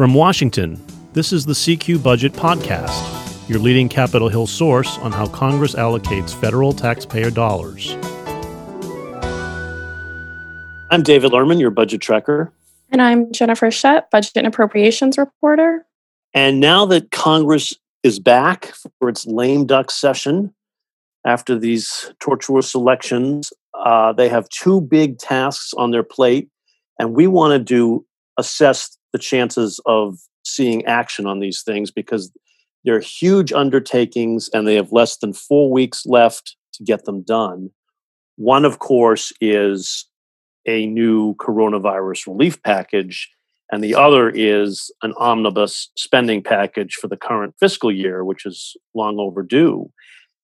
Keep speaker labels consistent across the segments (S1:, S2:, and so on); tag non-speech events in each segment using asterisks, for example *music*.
S1: From Washington, this is the CQ Budget Podcast, your leading Capitol Hill source on how Congress allocates federal taxpayer dollars.
S2: I'm David Lerman, your budget tracker.
S3: And I'm Jennifer Shutt, budget and appropriations reporter.
S2: And now that Congress is back for its lame duck session after these tortuous elections, uh, they have two big tasks on their plate. And we want to do assess the chances of seeing action on these things because they're huge undertakings and they have less than four weeks left to get them done. One, of course, is a new coronavirus relief package, and the other is an omnibus spending package for the current fiscal year, which is long overdue.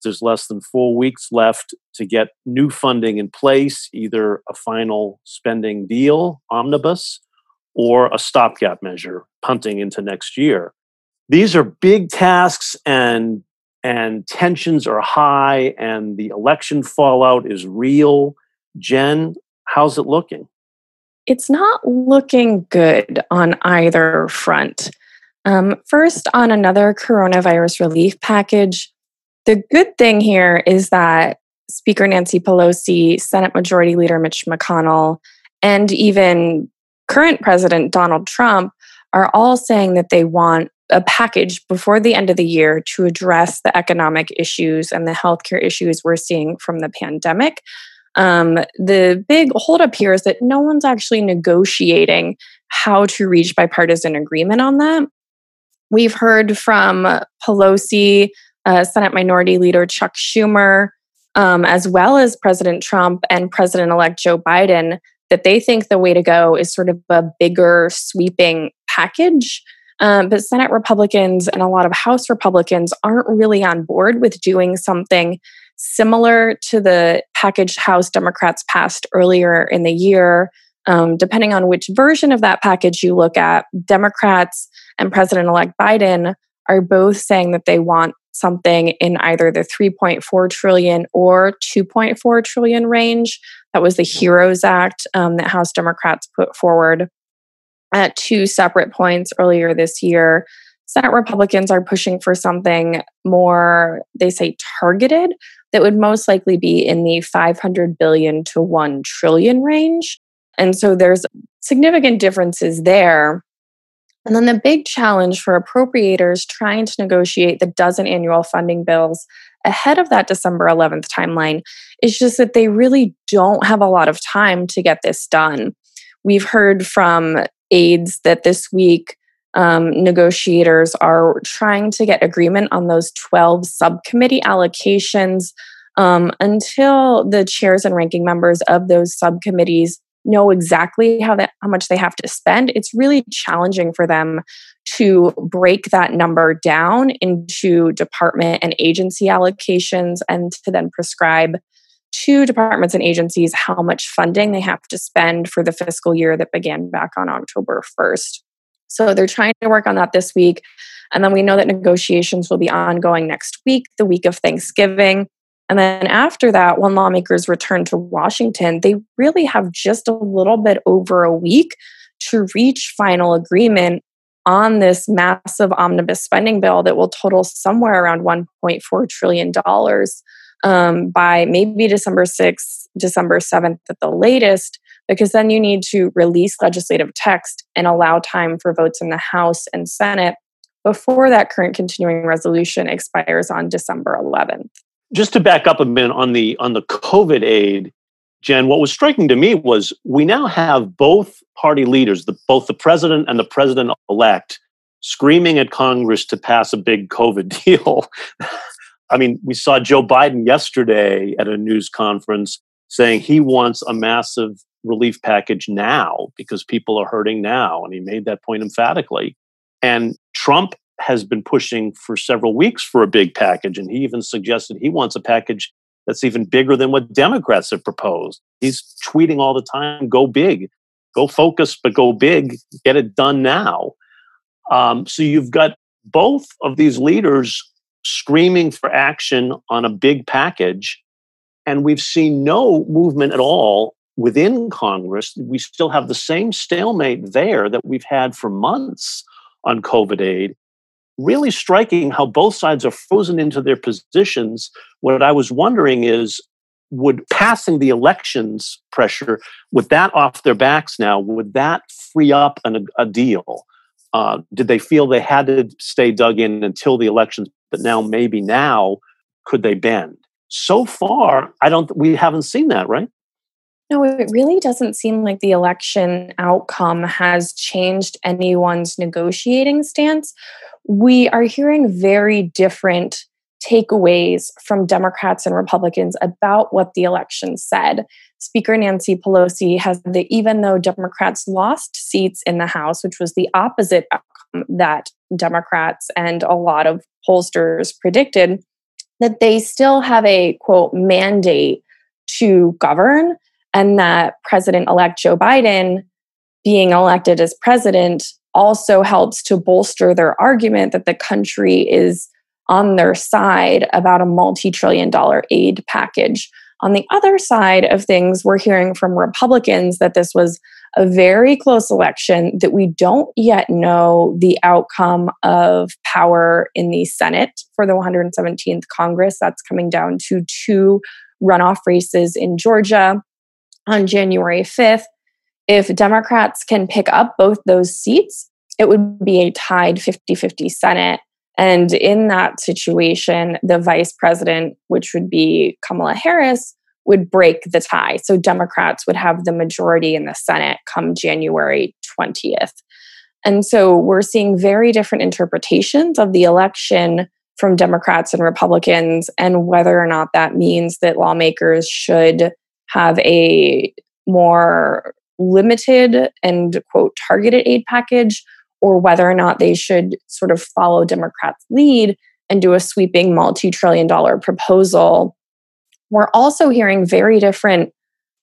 S2: There's less than four weeks left to get new funding in place, either a final spending deal, omnibus, or a stopgap measure, punting into next year. These are big tasks and and tensions are high and the election fallout is real. Jen, how's it looking?
S3: It's not looking good on either front. Um, first, on another coronavirus relief package, the good thing here is that Speaker Nancy Pelosi, Senate Majority Leader Mitch McConnell, and even current President Donald Trump are all saying that they want a package before the end of the year to address the economic issues and the healthcare issues we're seeing from the pandemic. Um, the big holdup here is that no one's actually negotiating how to reach bipartisan agreement on that. We've heard from Pelosi, uh, Senate Minority Leader Chuck Schumer, um, as well as President Trump and President elect Joe Biden, that they think the way to go is sort of a bigger, sweeping package. Um, but Senate Republicans and a lot of House Republicans aren't really on board with doing something similar to the package House Democrats passed earlier in the year. Um, depending on which version of that package you look at, Democrats and President elect Biden are both saying that they want something in either the 3.4 trillion or 2.4 trillion range. That was the HEROES Act um, that House Democrats put forward at two separate points earlier this year. Senate Republicans are pushing for something more, they say, targeted that would most likely be in the 500 billion to 1 trillion range. And so there's significant differences there. And then the big challenge for appropriators trying to negotiate the dozen annual funding bills ahead of that December 11th timeline is just that they really don't have a lot of time to get this done. We've heard from aides that this week um, negotiators are trying to get agreement on those 12 subcommittee allocations um, until the chairs and ranking members of those subcommittees know exactly how that how much they have to spend it's really challenging for them to break that number down into department and agency allocations and to then prescribe to departments and agencies how much funding they have to spend for the fiscal year that began back on October 1st. So they're trying to work on that this week. And then we know that negotiations will be ongoing next week, the week of Thanksgiving. And then after that, when lawmakers return to Washington, they really have just a little bit over a week to reach final agreement on this massive omnibus spending bill that will total somewhere around $1.4 trillion um, by maybe December 6th, December 7th at the latest, because then you need to release legislative text and allow time for votes in the House and Senate before that current continuing resolution expires on December 11th
S2: just to back up a minute on the on the COVID aid, Jen, what was striking to me was we now have both party leaders, the, both the president and the president elect, screaming at Congress to pass a big COVID *laughs* deal. I mean, we saw Joe Biden yesterday at a news conference saying he wants a massive relief package now because people are hurting now. And he made that point emphatically. And Trump has been pushing for several weeks for a big package. And he even suggested he wants a package that's even bigger than what Democrats have proposed. He's tweeting all the time go big, go focus, but go big, get it done now. Um, so you've got both of these leaders screaming for action on a big package. And we've seen no movement at all within Congress. We still have the same stalemate there that we've had for months on COVID aid. Really striking how both sides are frozen into their positions. What I was wondering is would passing the elections pressure, with that off their backs now, would that free up an, a deal? Uh, did they feel they had to stay dug in until the elections, but now maybe now could they bend? So far, I don't. We haven't seen that, right?
S3: No, it really doesn't seem like the election outcome has changed anyone's negotiating stance. We are hearing very different takeaways from Democrats and Republicans about what the election said. Speaker Nancy Pelosi has that even though Democrats lost seats in the House, which was the opposite outcome that Democrats and a lot of pollsters predicted, that they still have a quote mandate to govern and that President elect Joe Biden being elected as president also helps to bolster their argument that the country is on their side about a multi trillion dollar aid package. On the other side of things, we're hearing from Republicans that this was a very close election, that we don't yet know the outcome of power in the Senate for the 117th Congress. That's coming down to two runoff races in Georgia on January 5th. If Democrats can pick up both those seats, it would be a tied 50 50 Senate. And in that situation, the vice president, which would be Kamala Harris, would break the tie. So Democrats would have the majority in the Senate come January 20th. And so we're seeing very different interpretations of the election from Democrats and Republicans, and whether or not that means that lawmakers should have a more limited and quote targeted aid package or whether or not they should sort of follow Democrats' lead and do a sweeping multi trillion dollar proposal. We're also hearing very different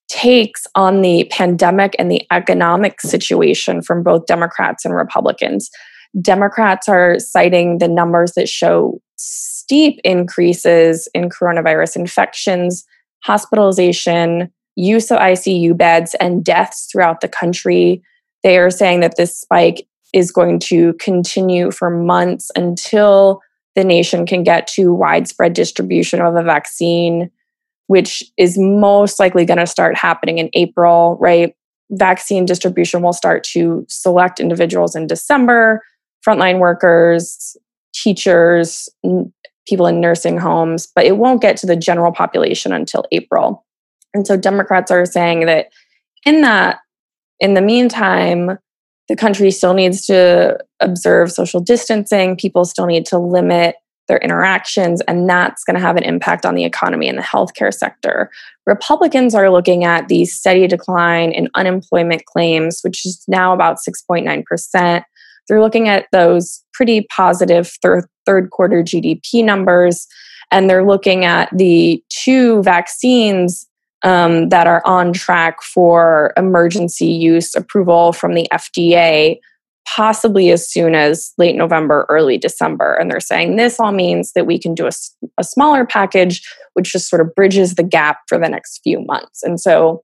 S3: takes on the pandemic and the economic situation from both Democrats and Republicans. Democrats are citing the numbers that show steep increases in coronavirus infections, hospitalization, use of ICU beds, and deaths throughout the country. They are saying that this spike is going to continue for months until the nation can get to widespread distribution of a vaccine, which is most likely going to start happening in April, right? Vaccine distribution will start to select individuals in December, frontline workers, teachers, people in nursing homes, but it won't get to the general population until April. And so Democrats are saying that in that, in the meantime, the country still needs to observe social distancing. People still need to limit their interactions, and that's going to have an impact on the economy and the healthcare sector. Republicans are looking at the steady decline in unemployment claims, which is now about 6.9%. They're looking at those pretty positive thir- third quarter GDP numbers, and they're looking at the two vaccines um, that are on track for emergency use approval from the FDA, possibly as soon as late November, early December. And they're saying this all means that we can do a, a smaller package, which just sort of bridges the gap for the next few months. And so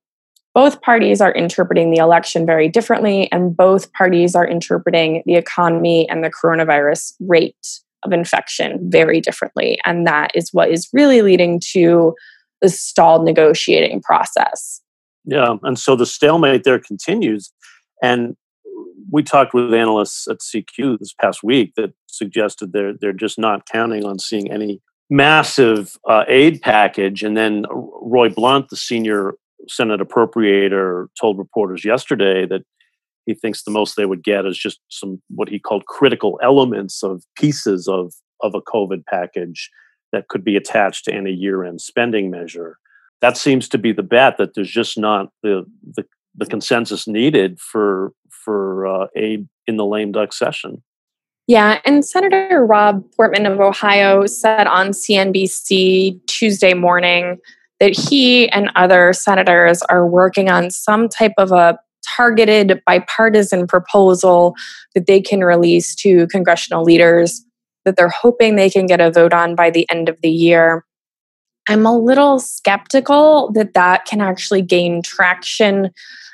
S3: both parties are interpreting the election very differently, and both parties are interpreting the economy and the coronavirus rate of infection very differently. And that is what is really leading to the stalled negotiating process.
S2: Yeah, and so the stalemate there continues. And we talked with analysts at CQ this past week that suggested they're they're just not counting on seeing any massive uh, aid package. And then Roy Blunt, the senior Senate appropriator, told reporters yesterday that he thinks the most they would get is just some what he called critical elements of pieces of of a COVID package that could be attached to any year-end spending measure. That seems to be the bet that there's just not the the the consensus needed for for uh, aid in the lame duck session.
S3: Yeah, and Senator Rob Portman of Ohio said on CNBC Tuesday morning that he and other senators are working on some type of a targeted bipartisan proposal that they can release to congressional leaders that they're hoping they can get a vote on by the end of the year. I'm a little skeptical that that can actually gain traction.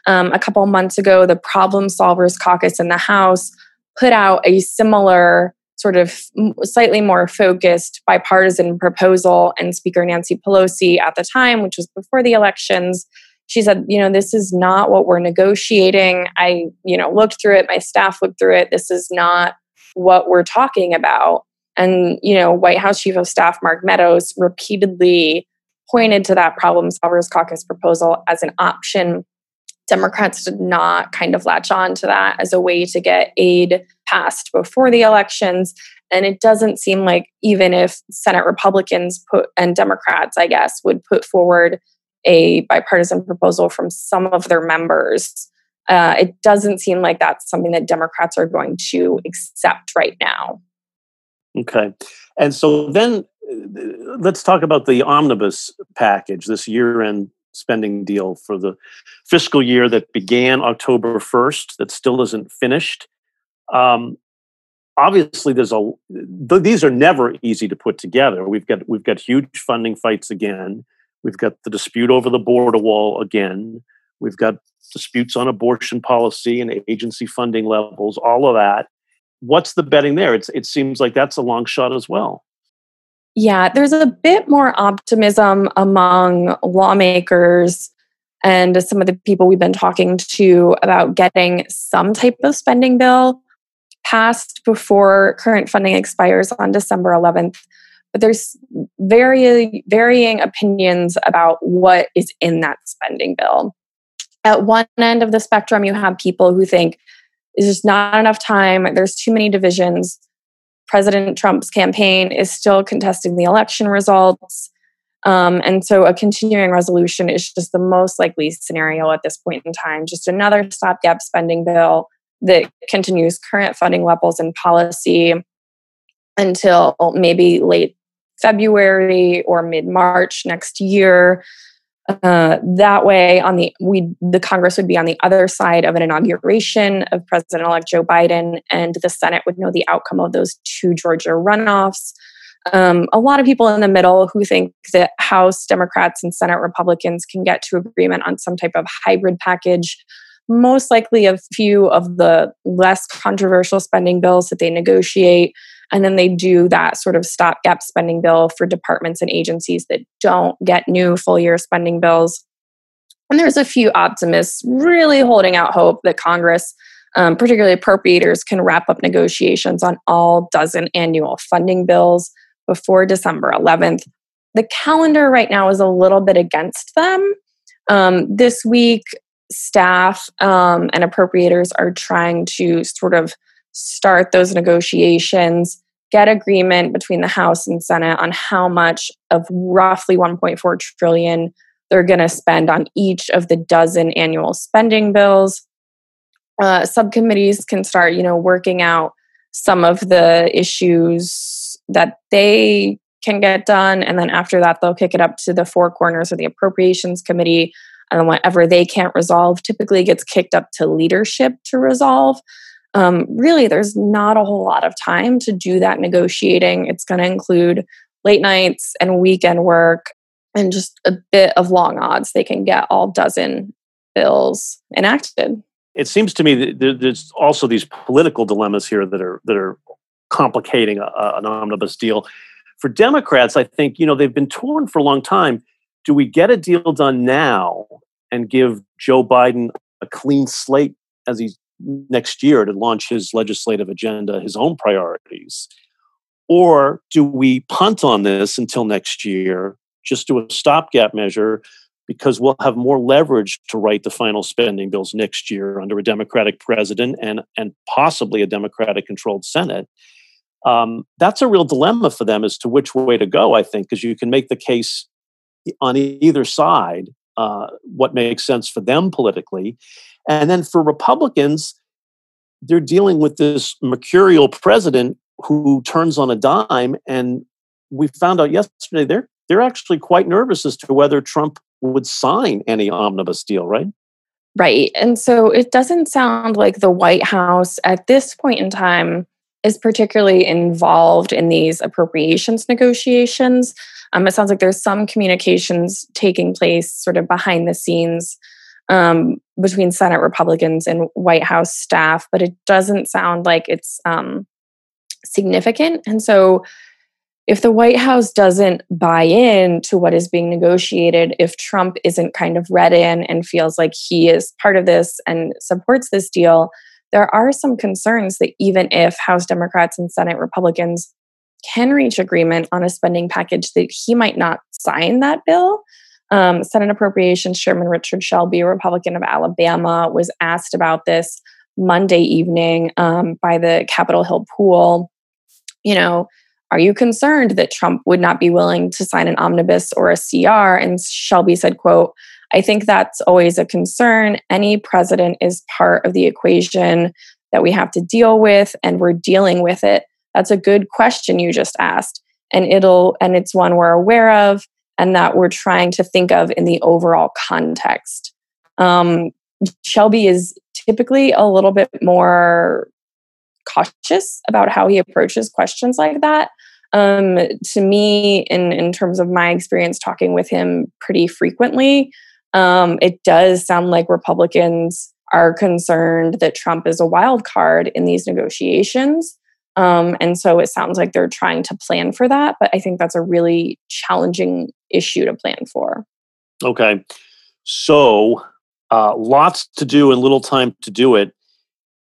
S3: Um, a couple months ago, the Problem Solvers Caucus in the House put out a similar sort of slightly more focused bipartisan proposal. And Speaker Nancy Pelosi at the time, which was before the elections, she said, you know, this is not what we're negotiating. I, you know, looked through it, my staff looked through it. This is not what we're talking about. And, you know, White House Chief of Staff Mark Meadows repeatedly pointed to that Problem Solvers Caucus proposal as an option. Democrats did not kind of latch on to that as a way to get aid passed before the elections. And it doesn't seem like even if Senate Republicans put and Democrats, I guess, would put forward a bipartisan proposal from some of their members, uh, it doesn't seem like that's something that Democrats are going to accept right now.
S2: Okay. And so then uh, let's talk about the omnibus package, this year end spending deal for the fiscal year that began October 1st, that still isn't finished. Um, obviously, there's a these are never easy to put together. We've got we've got huge funding fights again. We've got the dispute over the border wall again. We've got disputes on abortion policy and agency funding levels, all of that. What's the betting there? It's, it seems like that's a long shot as well.
S3: Yeah, there's a bit more optimism among lawmakers and some of the people we've been talking to about getting some type of spending bill passed before current funding expires on December 11th but there's very varying opinions about what is in that spending bill. At one end of the spectrum, you have people who think there's just not enough time, there's too many divisions. President Trump's campaign is still contesting the election results. Um, and so a continuing resolution is just the most likely scenario at this point in time. Just another stopgap spending bill that continues current funding levels and policy until maybe late February or mid March next year. Uh, that way, on the we the Congress would be on the other side of an inauguration of President-elect Joe Biden, and the Senate would know the outcome of those two Georgia runoffs. Um, a lot of people in the middle who think that House Democrats and Senate Republicans can get to agreement on some type of hybrid package. Most likely, a few of the less controversial spending bills that they negotiate and then they do that sort of stopgap spending bill for departments and agencies that don't get new full year spending bills. And there's a few optimists really holding out hope that Congress, um, particularly appropriators, can wrap up negotiations on all dozen annual funding bills before December 11th. The calendar right now is a little bit against them. Um, this week, staff um, and appropriators are trying to sort of start those negotiations, get agreement between the House and Senate on how much of roughly 1.4 trillion they're going to spend on each of the dozen annual spending bills. Uh, subcommittees can start, you know, working out some of the issues that they can get done, and then after that, they'll kick it up to the four corners of the appropriations committee, and whatever they can't resolve typically gets kicked up to leadership to resolve um, really there's not a whole lot of time to do that negotiating. It's going to include late nights and weekend work and just a bit of long odds they can get all dozen bills enacted.
S2: It seems to me that there's also these political dilemmas here that are that are complicating a, an omnibus deal. For Democrats, I think you know they've been torn for a long time. Do we get a deal done now and give Joe Biden a clean slate as he's next year to launch his legislative agenda, his own priorities? Or do we punt on this until next year, just do a stopgap measure because we'll have more leverage to write the final spending bills next year under a Democratic president and, and possibly a Democratic controlled Senate? Um, that's a real dilemma for them as to which way to go, I think, because you can make the case on either side uh, what makes sense for them politically. And then for Republicans, they're dealing with this mercurial president who turns on a dime. And we found out yesterday they're they're actually quite nervous as to whether Trump would sign any omnibus deal, right?
S3: Right. And so it doesn't sound like the White House at this point in time is particularly involved in these appropriations negotiations. Um, it sounds like there's some communications taking place sort of behind the scenes um, between Senate Republicans and White House staff, but it doesn't sound like it's um, significant. And so, if the White House doesn't buy in to what is being negotiated, if Trump isn't kind of read in and feels like he is part of this and supports this deal, there are some concerns that even if House Democrats and Senate Republicans can reach agreement on a spending package, that he might not sign that bill. Um, Senate Appropriations Chairman Richard Shelby, a Republican of Alabama, was asked about this Monday evening um, by the Capitol Hill pool. You know, are you concerned that Trump would not be willing to sign an omnibus or a CR? And Shelby said, quote, I think that's always a concern. Any president is part of the equation that we have to deal with, and we're dealing with it. That's a good question you just asked. And it'll, and it's one we're aware of and that we're trying to think of in the overall context. Um, Shelby is typically a little bit more cautious about how he approaches questions like that. Um, to me, in, in terms of my experience talking with him pretty frequently, um, it does sound like Republicans are concerned that Trump is a wild card in these negotiations. Um, and so it sounds like they're trying to plan for that. But I think that's a really challenging issue to plan for.
S2: Okay. So uh, lots to do and little time to do it.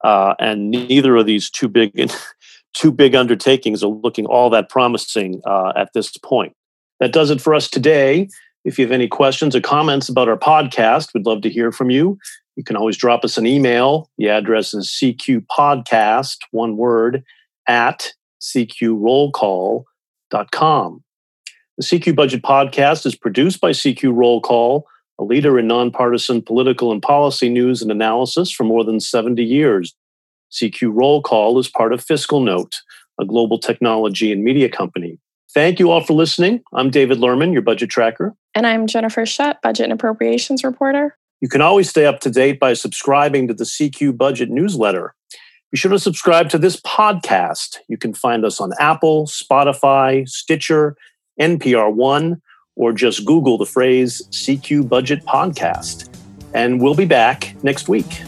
S2: Uh, and neither of these two big *laughs* two big undertakings are looking all that promising uh, at this point. That does it for us today. If you have any questions or comments about our podcast, we'd love to hear from you. You can always drop us an email. The address is cqpodcast, one word, at cqrollcall.com. The CQ Budget Podcast is produced by CQ Roll Call, a leader in nonpartisan political and policy news and analysis for more than 70 years. CQ Roll Call is part of FiscalNote, a global technology and media company. Thank you all for listening. I'm David Lerman, your budget tracker.
S3: And I'm Jennifer Shutt, budget and appropriations reporter.
S2: You can always stay up to date by subscribing to the CQ Budget newsletter. Be sure to subscribe to this podcast. You can find us on Apple, Spotify, Stitcher, NPR One, or just Google the phrase CQ Budget Podcast. And we'll be back next week.